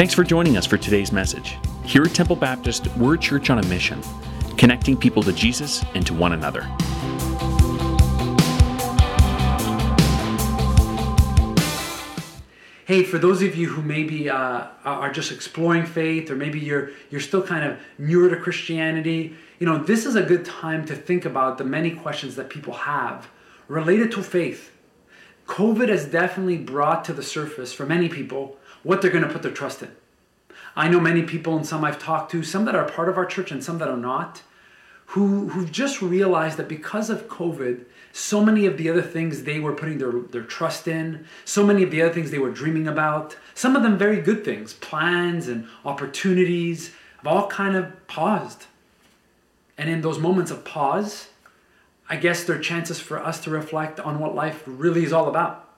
Thanks for joining us for today's message. Here at Temple Baptist, we're a church on a mission, connecting people to Jesus and to one another. hey, for those of you who maybe uh, are just exploring faith, or maybe you're you're still kind of newer to Christianity, you know, this is a good time to think about the many questions that people have related to faith. COVID has definitely brought to the surface for many people what they're going to put their trust in. I know many people, and some I've talked to, some that are part of our church and some that are not, who who've just realized that because of COVID, so many of the other things they were putting their, their trust in, so many of the other things they were dreaming about, some of them very good things, plans and opportunities, have all kind of paused. And in those moments of pause, I guess there are chances for us to reflect on what life really is all about.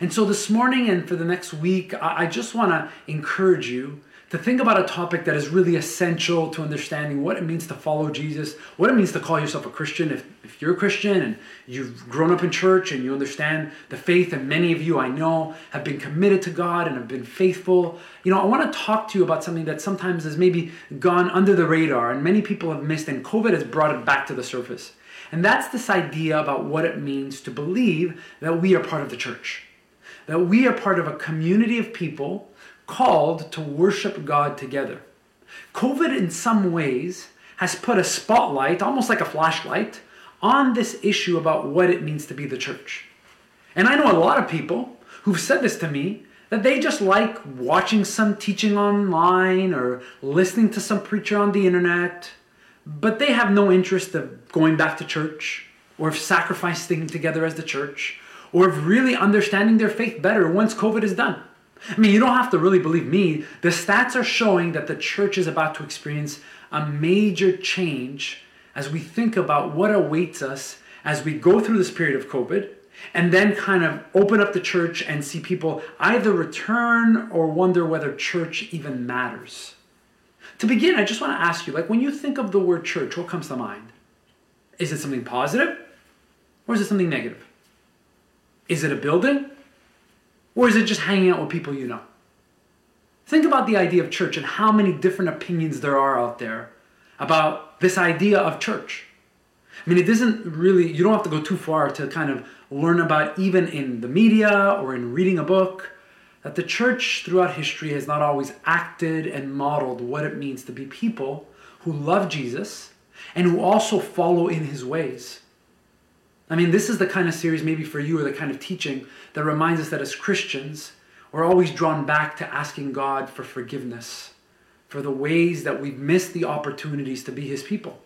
And so this morning and for the next week, I just want to encourage you to think about a topic that is really essential to understanding what it means to follow Jesus, what it means to call yourself a Christian if, if you're a Christian and you've grown up in church and you understand the faith, and many of you I know have been committed to God and have been faithful. You know, I want to talk to you about something that sometimes has maybe gone under the radar and many people have missed, and COVID has brought it back to the surface. And that's this idea about what it means to believe that we are part of the church, that we are part of a community of people called to worship God together. COVID, in some ways, has put a spotlight, almost like a flashlight, on this issue about what it means to be the church. And I know a lot of people who've said this to me that they just like watching some teaching online or listening to some preacher on the internet, but they have no interest of going back to church or of sacrificing together as the church or of really understanding their faith better once COVID is done. I mean, you don't have to really believe me. The stats are showing that the church is about to experience a major change as we think about what awaits us as we go through this period of COVID and then kind of open up the church and see people either return or wonder whether church even matters. To begin, I just want to ask you like, when you think of the word church, what comes to mind? Is it something positive or is it something negative? Is it a building or is it just hanging out with people you know? Think about the idea of church and how many different opinions there are out there about this idea of church. I mean, it isn't really, you don't have to go too far to kind of learn about, even in the media or in reading a book, that the church throughout history has not always acted and modeled what it means to be people who love Jesus and who also follow in his ways. I mean, this is the kind of series, maybe for you, or the kind of teaching that reminds us that as Christians, we're always drawn back to asking God for forgiveness for the ways that we've missed the opportunities to be His people.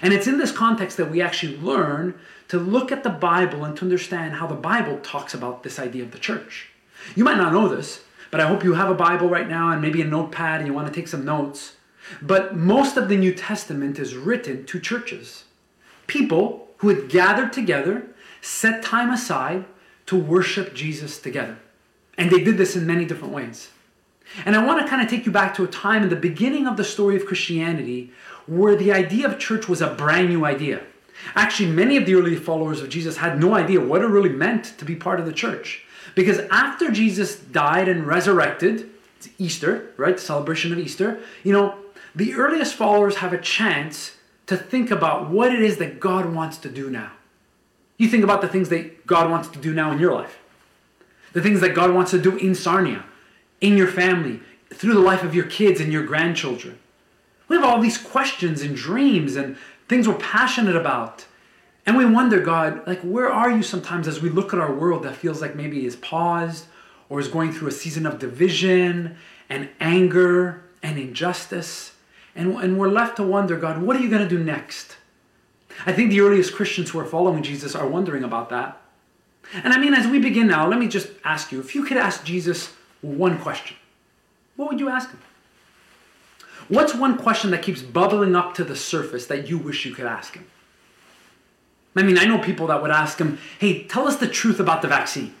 And it's in this context that we actually learn to look at the Bible and to understand how the Bible talks about this idea of the church. You might not know this, but I hope you have a Bible right now and maybe a notepad and you want to take some notes. But most of the New Testament is written to churches, people who had gathered together, set time aside to worship Jesus together. And they did this in many different ways. And I want to kind of take you back to a time in the beginning of the story of Christianity where the idea of church was a brand new idea. Actually, many of the early followers of Jesus had no idea what it really meant to be part of the church. Because after Jesus died and resurrected, it's Easter, right? The celebration of Easter, you know, the earliest followers have a chance to think about what it is that God wants to do now. You think about the things that God wants to do now in your life, the things that God wants to do in Sarnia, in your family, through the life of your kids and your grandchildren. We have all these questions and dreams and things we're passionate about. And we wonder, God, like, where are you sometimes as we look at our world that feels like maybe is paused or is going through a season of division and anger and injustice? And, and we're left to wonder, God, what are you going to do next? I think the earliest Christians who are following Jesus are wondering about that. And I mean, as we begin now, let me just ask you if you could ask Jesus one question, what would you ask him? What's one question that keeps bubbling up to the surface that you wish you could ask him? I mean, I know people that would ask him, hey, tell us the truth about the vaccine.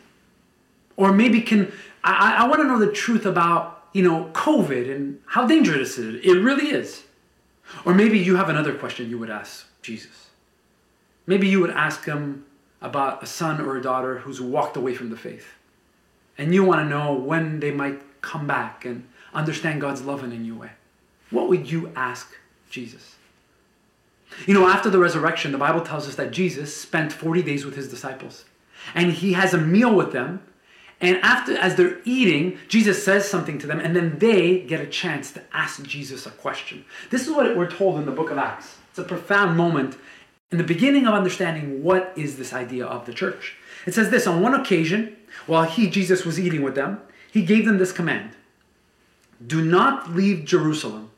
Or maybe can, I, I want to know the truth about, you know, COVID and how dangerous it is. It really is. Or maybe you have another question you would ask Jesus. Maybe you would ask him about a son or a daughter who's walked away from the faith and you want to know when they might come back and understand God's love in a new way? What would you ask Jesus? You know, after the resurrection, the Bible tells us that Jesus spent 40 days with his disciples. And he has a meal with them. And after, as they're eating, Jesus says something to them, and then they get a chance to ask Jesus a question. This is what we're told in the book of Acts. It's a profound moment in the beginning of understanding what is this idea of the church. It says this on one occasion, while he, Jesus, was eating with them, he gave them this command Do not leave Jerusalem,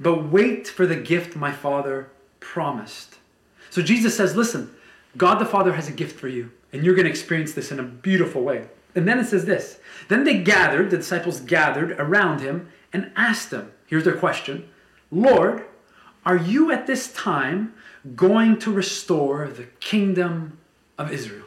but wait for the gift my Father promised. So Jesus says, Listen, God the Father has a gift for you, and you're going to experience this in a beautiful way. And then it says this Then they gathered, the disciples gathered around him and asked him, here's their question Lord, are you at this time going to restore the kingdom of Israel?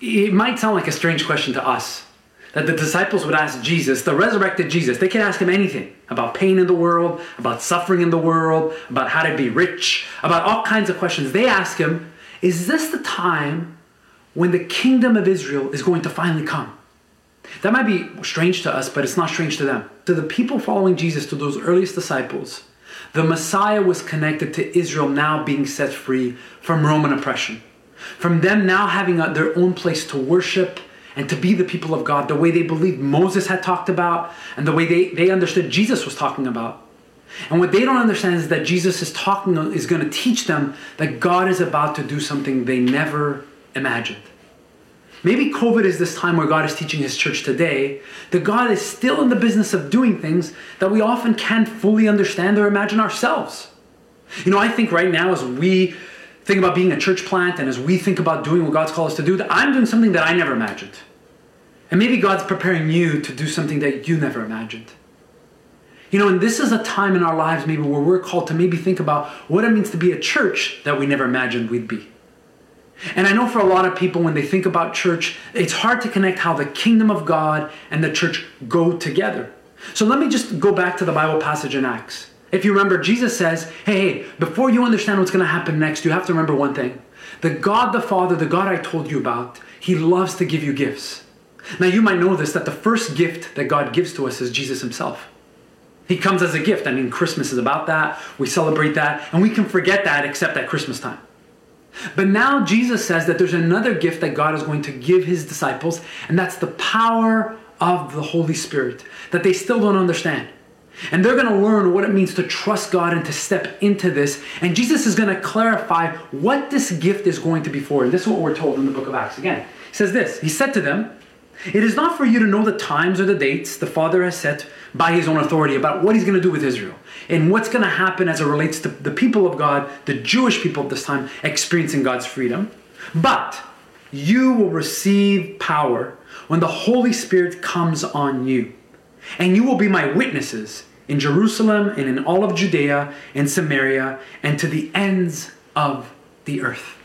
It might sound like a strange question to us that the disciples would ask Jesus, the resurrected Jesus. They could ask him anything about pain in the world, about suffering in the world, about how to be rich, about all kinds of questions. They ask him, Is this the time when the kingdom of Israel is going to finally come? That might be strange to us, but it's not strange to them. To the people following Jesus, to those earliest disciples, the Messiah was connected to Israel now being set free from Roman oppression, from them now having a, their own place to worship and to be the people of God the way they believed Moses had talked about and the way they, they understood Jesus was talking about. And what they don't understand is that Jesus is talking is going to teach them that God is about to do something they never imagined. Maybe COVID is this time where God is teaching his church today that God is still in the business of doing things that we often can't fully understand or imagine ourselves. You know, I think right now as we think about being a church plant and as we think about doing what God's called us to do, that I'm doing something that I never imagined. And maybe God's preparing you to do something that you never imagined. You know, and this is a time in our lives maybe where we're called to maybe think about what it means to be a church that we never imagined we'd be. And I know for a lot of people, when they think about church, it's hard to connect how the kingdom of God and the church go together. So let me just go back to the Bible passage in Acts. If you remember, Jesus says, hey, hey before you understand what's going to happen next, you have to remember one thing. The God the Father, the God I told you about, He loves to give you gifts. Now, you might know this that the first gift that God gives to us is Jesus Himself. He comes as a gift. I mean, Christmas is about that. We celebrate that. And we can forget that except at Christmas time. But now Jesus says that there's another gift that God is going to give His disciples, and that's the power of the Holy Spirit that they still don't understand. And they're going to learn what it means to trust God and to step into this. And Jesus is going to clarify what this gift is going to be for. And this is what we're told in the book of Acts. Again, he says this He said to them, It is not for you to know the times or the dates the Father has set by his own authority about what he's going to do with Israel and what's going to happen as it relates to the people of God, the Jewish people of this time, experiencing God's freedom. But you will receive power when the Holy Spirit comes on you. And you will be my witnesses in Jerusalem and in all of Judea and Samaria and to the ends of the earth.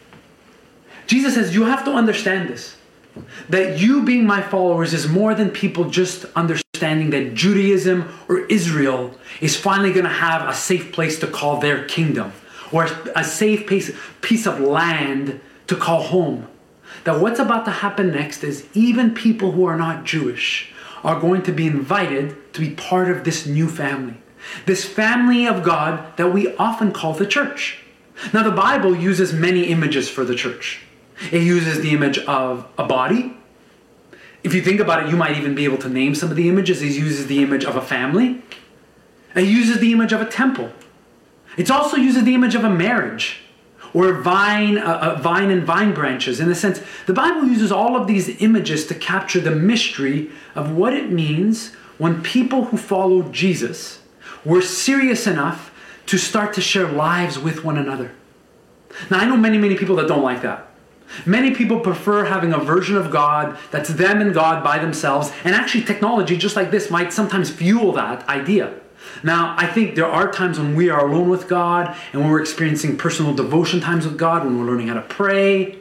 Jesus says, You have to understand this. That you being my followers is more than people just understanding that Judaism or Israel is finally going to have a safe place to call their kingdom or a safe piece, piece of land to call home. That what's about to happen next is even people who are not Jewish are going to be invited to be part of this new family. This family of God that we often call the church. Now, the Bible uses many images for the church. It uses the image of a body. If you think about it, you might even be able to name some of the images. It uses the image of a family. It uses the image of a temple. It also uses the image of a marriage or vine, a, a vine and vine branches. In a sense, the Bible uses all of these images to capture the mystery of what it means when people who followed Jesus were serious enough to start to share lives with one another. Now, I know many, many people that don't like that. Many people prefer having a version of God that's them and God by themselves, and actually, technology just like this might sometimes fuel that idea. Now, I think there are times when we are alone with God and when we're experiencing personal devotion times with God, when we're learning how to pray.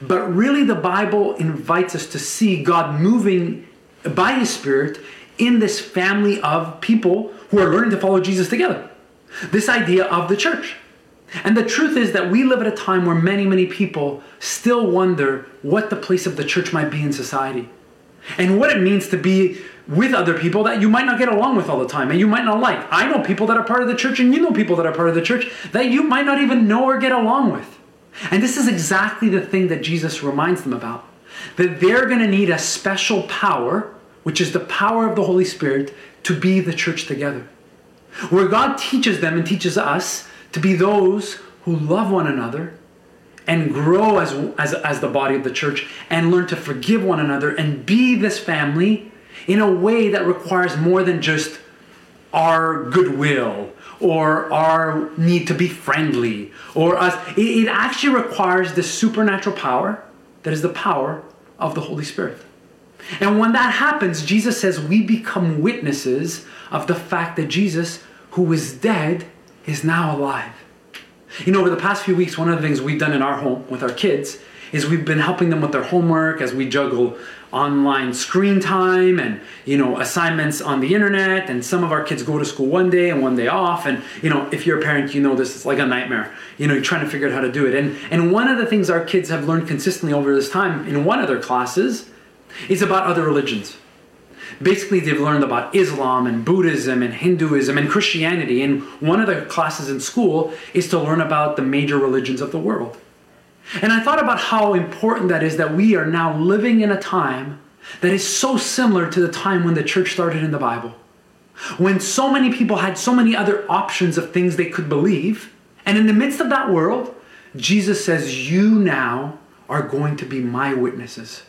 But really, the Bible invites us to see God moving by His Spirit in this family of people who are learning to follow Jesus together. This idea of the church. And the truth is that we live at a time where many, many people still wonder what the place of the church might be in society. and what it means to be with other people that you might not get along with all the time and you might not like. I know people that are part of the church, and you know people that are part of the church that you might not even know or get along with. And this is exactly the thing that Jesus reminds them about that they're going to need a special power, which is the power of the Holy Spirit, to be the church together. Where God teaches them and teaches us to be those who love one another and grow as, as, as the body of the church and learn to forgive one another and be this family in a way that requires more than just our goodwill or our need to be friendly or us. It, it actually requires the supernatural power that is the power of the Holy Spirit. And when that happens, Jesus says we become witnesses of the fact that Jesus, who was dead, is now alive. You know, over the past few weeks, one of the things we've done in our home with our kids is we've been helping them with their homework as we juggle online screen time and you know assignments on the internet. And some of our kids go to school one day and one day off. And you know if you're a parent you know this is like a nightmare. You know you're trying to figure out how to do it. And and one of the things our kids have learned consistently over this time in one of their classes is about other religions basically they've learned about Islam and Buddhism and Hinduism and Christianity and one of the classes in school is to learn about the major religions of the world and I thought about how important that is that we are now living in a time that is so similar to the time when the church started in the Bible. When so many people had so many other options of things they could believe. And in the midst of that world, Jesus says, You now are going to be my witnesses.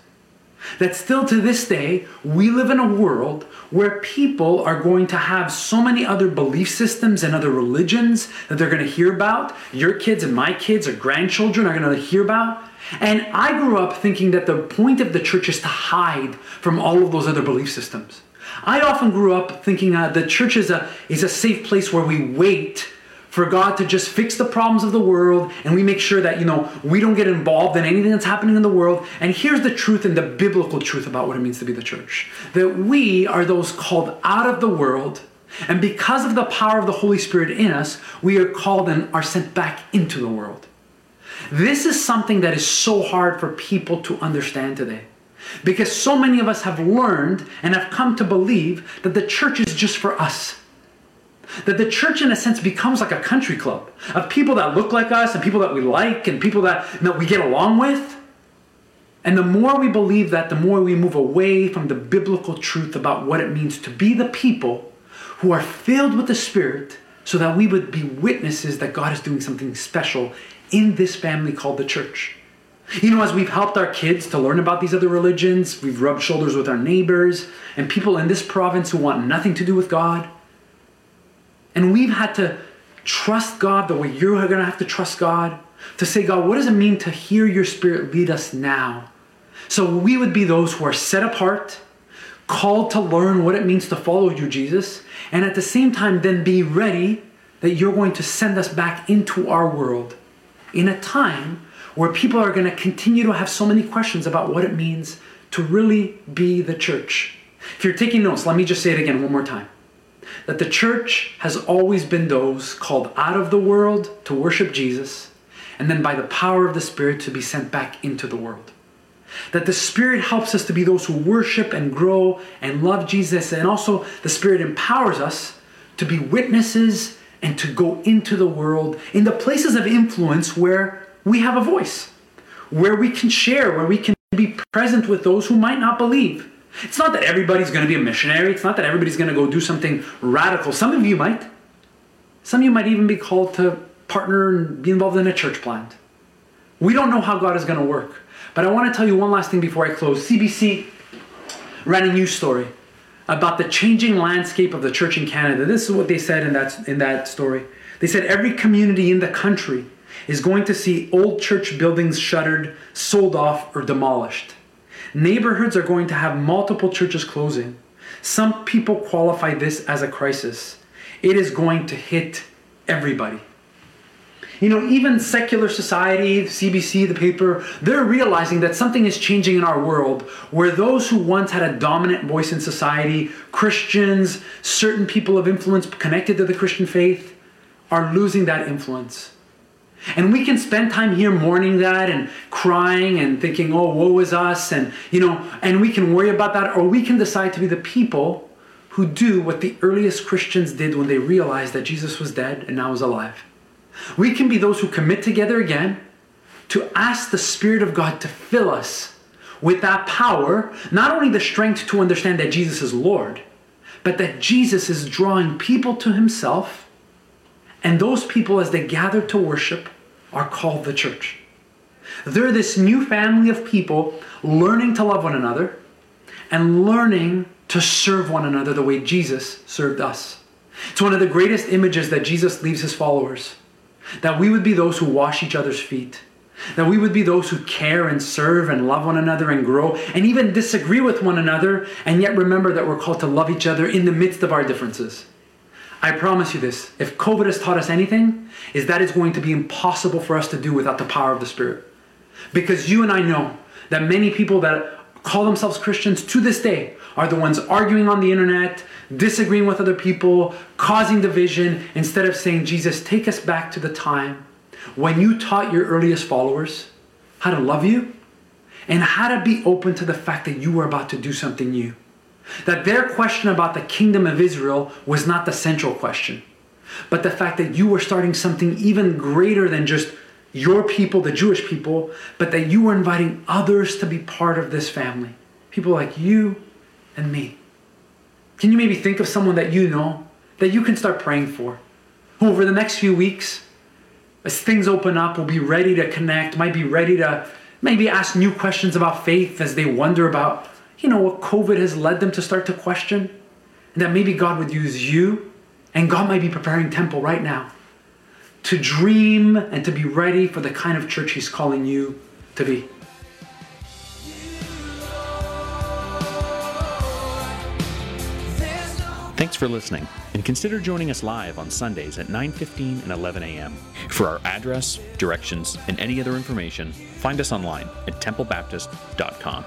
That still to this day, we live in a world where people are going to have so many other belief systems and other religions that they're going to hear about. Your kids and my kids or grandchildren are going to hear about. And I grew up thinking that the point of the church is to hide from all of those other belief systems. I often grew up thinking that the church is a, is a safe place where we wait for God to just fix the problems of the world and we make sure that, you know, we don't get involved in anything that's happening in the world. And here's the truth and the biblical truth about what it means to be the church that we are those called out of the world. And because of the power of the Holy Spirit in us, we are called and are sent back into the world. This is something that is so hard for people to understand today. Because so many of us have learned and have come to believe that the church is just for us. That the church, in a sense, becomes like a country club of people that look like us and people that we like and people that, that we get along with. And the more we believe that, the more we move away from the biblical truth about what it means to be the people who are filled with the Spirit so that we would be witnesses that God is doing something special in this family called the church. You know, as we've helped our kids to learn about these other religions, we've rubbed shoulders with our neighbors and people in this province who want nothing to do with God. And we've had to trust God the way you're going to have to trust God. To say, God, what does it mean to hear your spirit lead us now? So we would be those who are set apart, called to learn what it means to follow you, Jesus, and at the same time, then be ready that you're going to send us back into our world in a time where people are going to continue to have so many questions about what it means to really be the church. If you're taking notes, let me just say it again one more time that the church has always been those called out of the world to worship Jesus, and then by the power of the Spirit to be sent back into the world. That the Spirit helps us to be those who worship and grow and love Jesus, and also the Spirit empowers us to be witnesses and to go into the world in the places of influence where we have a voice, where we can share, where we can be present with those who might not believe it's not that everybody's going to be a missionary. It's not that everybody's going to go do something radical. Some of you might. Some of you might even be called to partner and be involved in a church plant. We don't know how God is going to work. But I want to tell you one last thing before I close. CBC ran a news story about the changing landscape of the church in Canada. This is what they said in that, in that story. They said every community in the country is going to see old church buildings shuttered, sold off, or demolished. Neighborhoods are going to have multiple churches closing. Some people qualify this as a crisis. It is going to hit everybody. You know, even secular society, CBC, the paper, they're realizing that something is changing in our world where those who once had a dominant voice in society, Christians, certain people of influence connected to the Christian faith, are losing that influence. And we can spend time here mourning that and crying and thinking, oh, woe is us, and you know, and we can worry about that, or we can decide to be the people who do what the earliest Christians did when they realized that Jesus was dead and now is alive. We can be those who commit together again to ask the Spirit of God to fill us with that power, not only the strength to understand that Jesus is Lord, but that Jesus is drawing people to himself, and those people, as they gather to worship, are called the church. They're this new family of people learning to love one another and learning to serve one another the way Jesus served us. It's one of the greatest images that Jesus leaves his followers that we would be those who wash each other's feet, that we would be those who care and serve and love one another and grow and even disagree with one another, and yet remember that we're called to love each other in the midst of our differences. I promise you this if COVID has taught us anything, is that it's going to be impossible for us to do without the power of the Spirit. Because you and I know that many people that call themselves Christians to this day are the ones arguing on the internet, disagreeing with other people, causing division, instead of saying, Jesus, take us back to the time when you taught your earliest followers how to love you and how to be open to the fact that you were about to do something new. That their question about the kingdom of Israel was not the central question, but the fact that you were starting something even greater than just your people, the Jewish people, but that you were inviting others to be part of this family. People like you and me. Can you maybe think of someone that you know that you can start praying for? Who over the next few weeks, as things open up, will be ready to connect, might be ready to maybe ask new questions about faith as they wonder about, you know, what COVID has led them to start to question. And that maybe God would use you, and God might be preparing temple right now to dream and to be ready for the kind of church He's calling you to be. Thanks for listening, and consider joining us live on Sundays at 9:15 and 11 a.m. For our address, directions, and any other information, find us online at templebaptist.com.